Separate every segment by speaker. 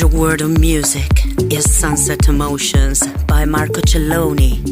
Speaker 1: The world of music is Sunset Emotions by Marco Celloni.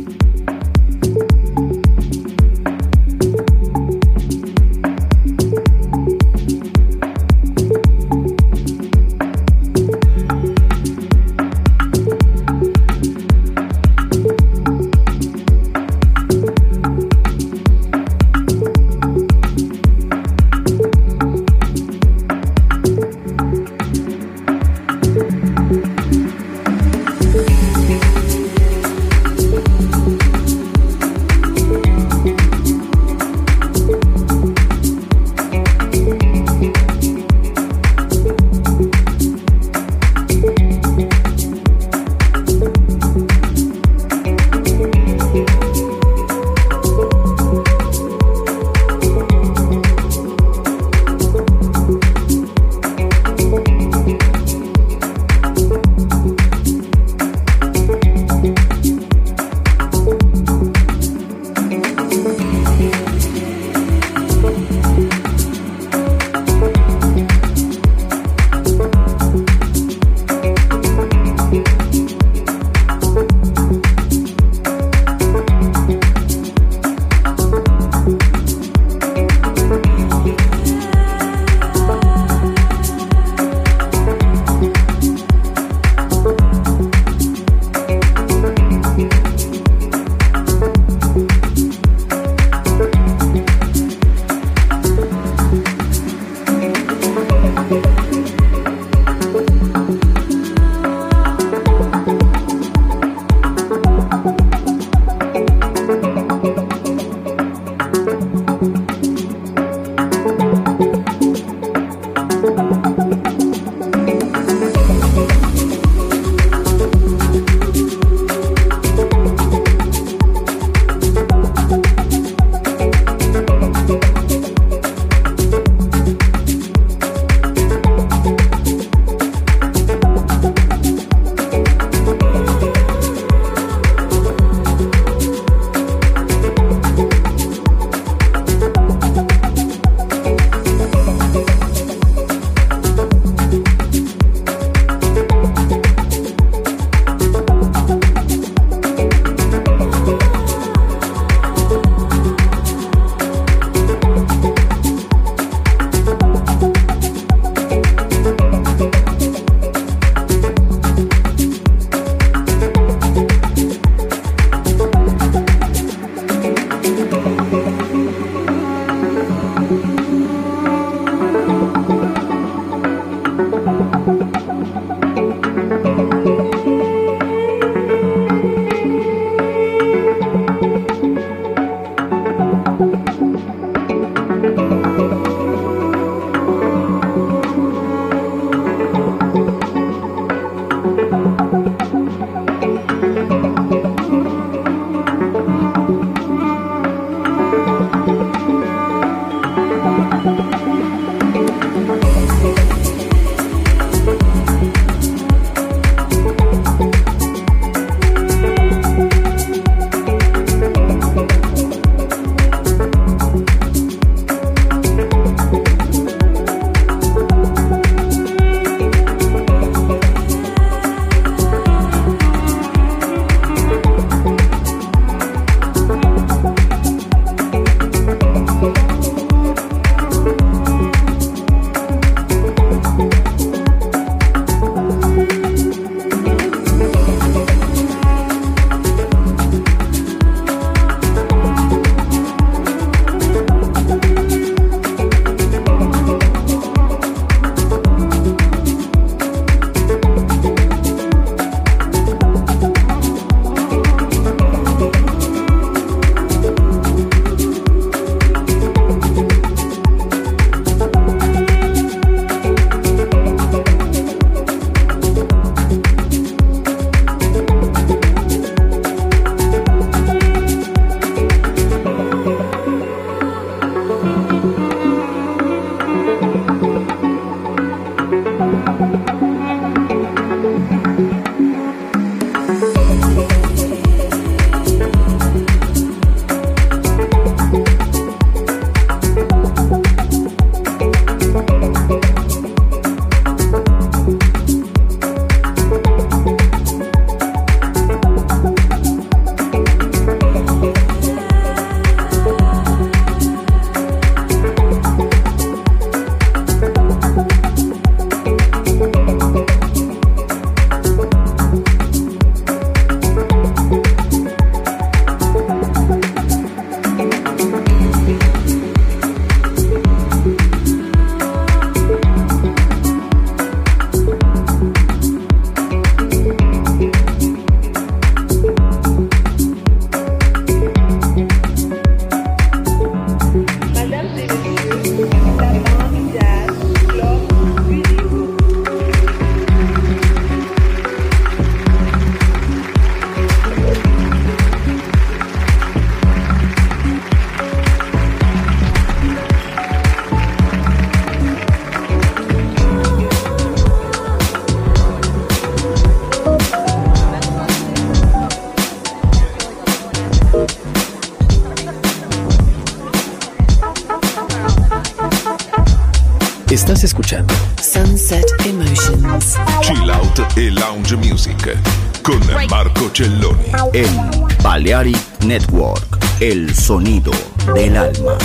Speaker 2: Estás escuchando
Speaker 3: Sunset Emotions.
Speaker 4: Chill Out e Lounge Music con Marco Celloni.
Speaker 5: En Balearic Network, el sonido del alma.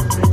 Speaker 5: Thank you.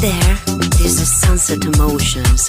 Speaker 1: There, this is Sunset Emotions.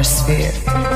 Speaker 6: Our sphere.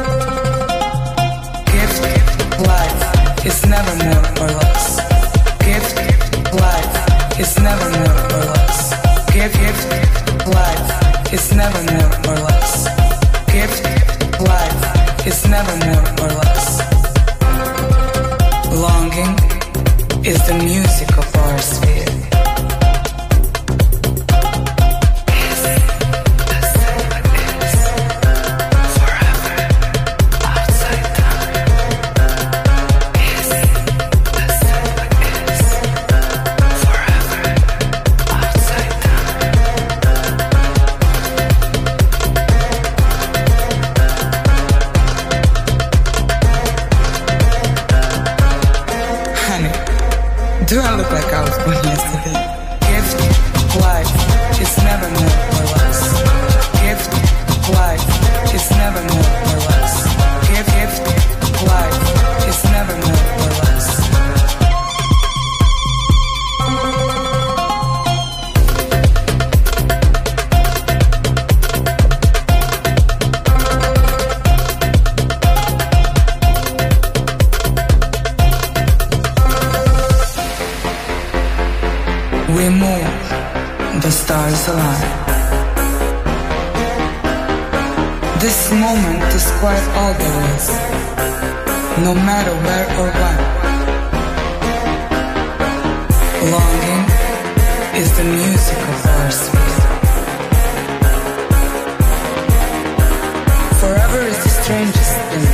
Speaker 6: Strangest thing,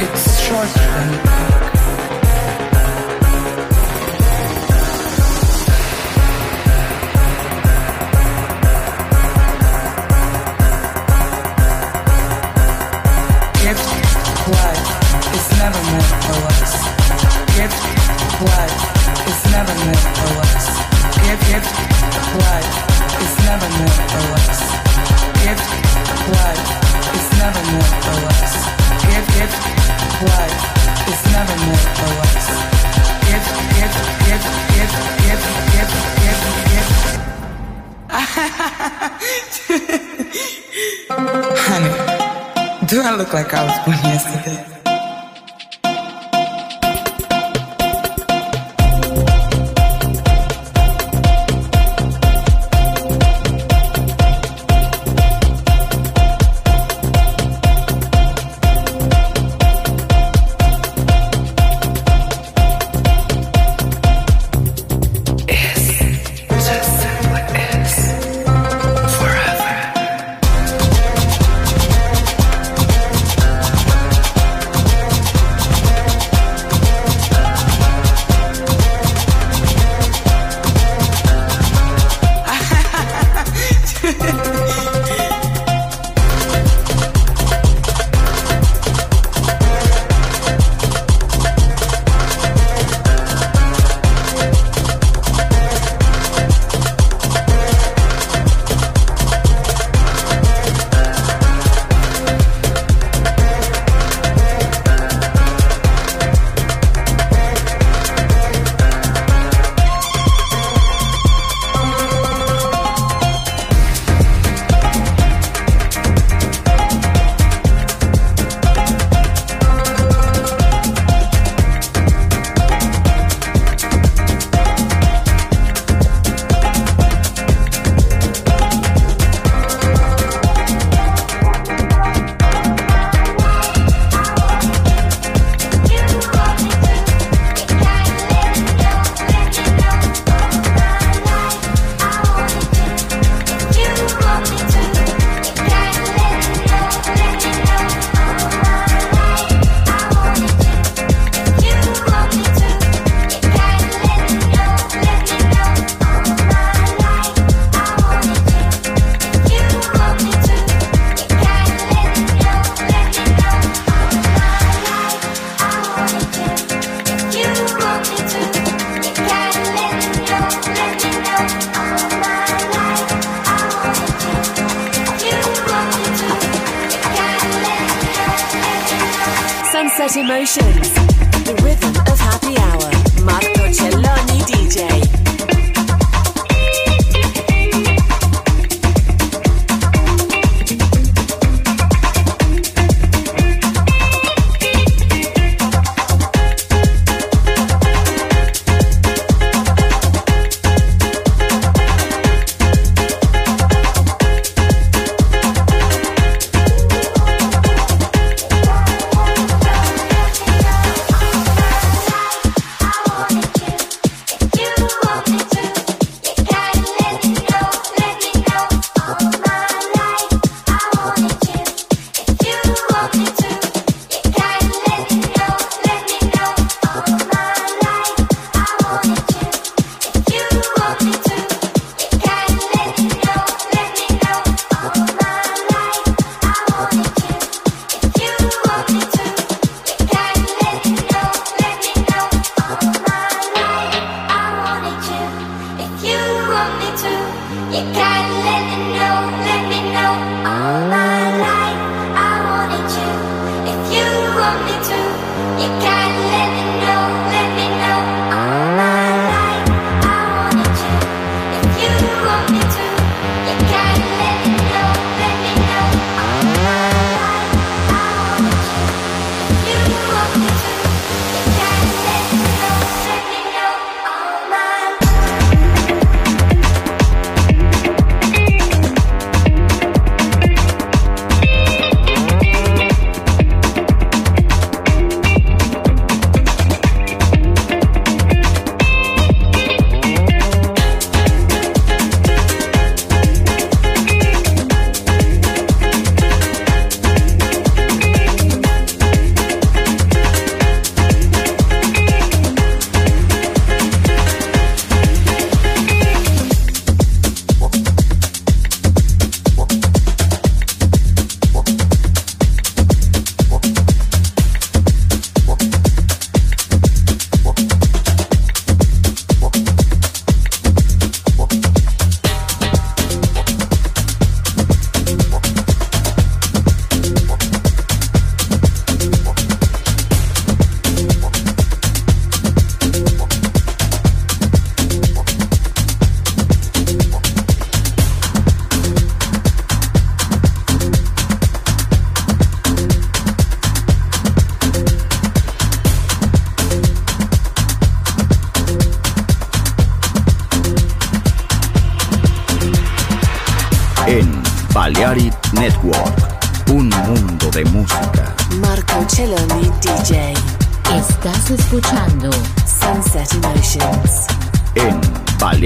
Speaker 6: it's than